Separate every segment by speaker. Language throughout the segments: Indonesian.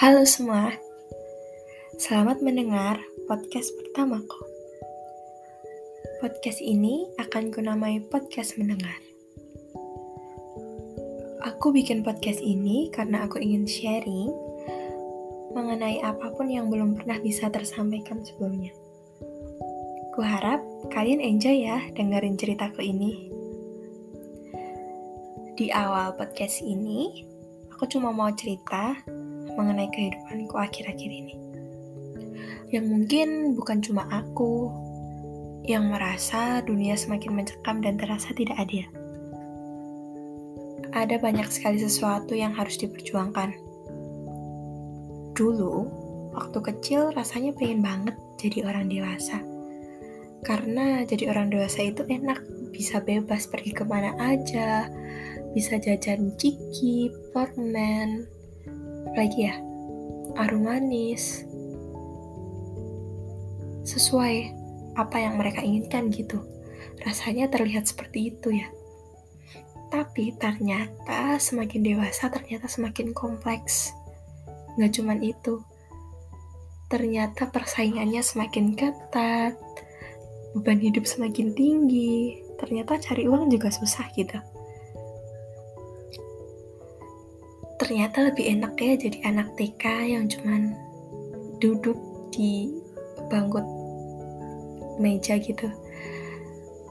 Speaker 1: Halo semua, selamat mendengar podcast pertamaku. Podcast ini akan kunamai podcast mendengar. Aku bikin podcast ini karena aku ingin sharing mengenai apa pun yang belum pernah bisa tersampaikan sebelumnya. Kuharap kalian enjoy ya dengerin ceritaku ini. Di awal podcast ini, aku cuma mau cerita mengenai kehidupanku akhir-akhir ini. Yang mungkin bukan cuma aku yang merasa dunia semakin mencekam dan terasa tidak adil. Ada banyak sekali sesuatu yang harus diperjuangkan. Dulu, waktu kecil rasanya pengen banget jadi orang dewasa. Karena jadi orang dewasa itu enak, bisa bebas pergi ke mana aja, bisa jajan ciki, permen, lagi ya. Arum manis. Sesuai apa yang mereka inginkan gitu. Rasanya terlihat seperti itu ya. Tapi ternyata semakin dewasa ternyata semakin kompleks. Nggak cuman itu. Ternyata persaingannya semakin ketat. Beban hidup semakin tinggi. Ternyata cari uang juga susah gitu ternyata lebih enak ya jadi anak TK yang cuman duduk di bangku meja gitu.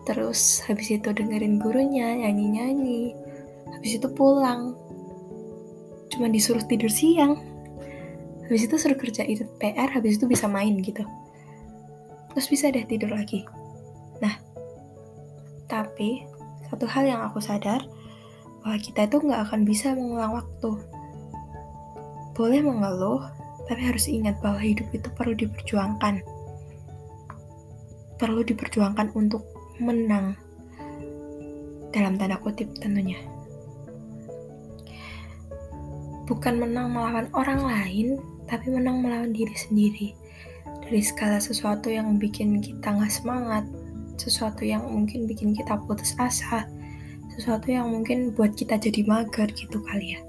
Speaker 1: Terus habis itu dengerin gurunya nyanyi-nyanyi habis itu pulang. Cuman disuruh tidur siang. Habis itu suruh kerjain PR habis itu bisa main gitu. Terus bisa deh tidur lagi. Nah tapi satu hal yang aku sadar bahwa kita itu nggak akan bisa mengulang waktu. Boleh mengeluh, tapi harus ingat bahwa hidup itu perlu diperjuangkan. Perlu diperjuangkan untuk menang. Dalam tanda kutip tentunya. Bukan menang melawan orang lain, tapi menang melawan diri sendiri. Dari segala sesuatu yang bikin kita nggak semangat, sesuatu yang mungkin bikin kita putus asa, sesuatu yang mungkin buat kita jadi mager gitu kali ya.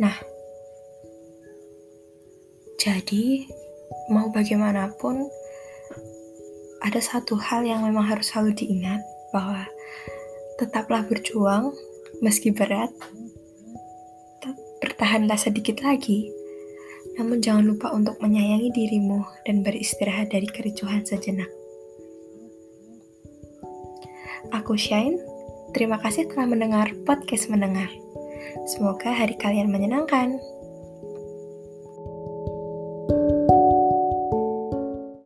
Speaker 1: Nah, jadi mau bagaimanapun ada satu hal yang memang harus selalu diingat bahwa tetaplah berjuang meski berat. Bertahanlah sedikit lagi. Namun jangan lupa untuk menyayangi dirimu dan beristirahat dari kericuhan sejenak. Aku Shine Terima kasih telah mendengar podcast mendengar. Semoga hari kalian menyenangkan.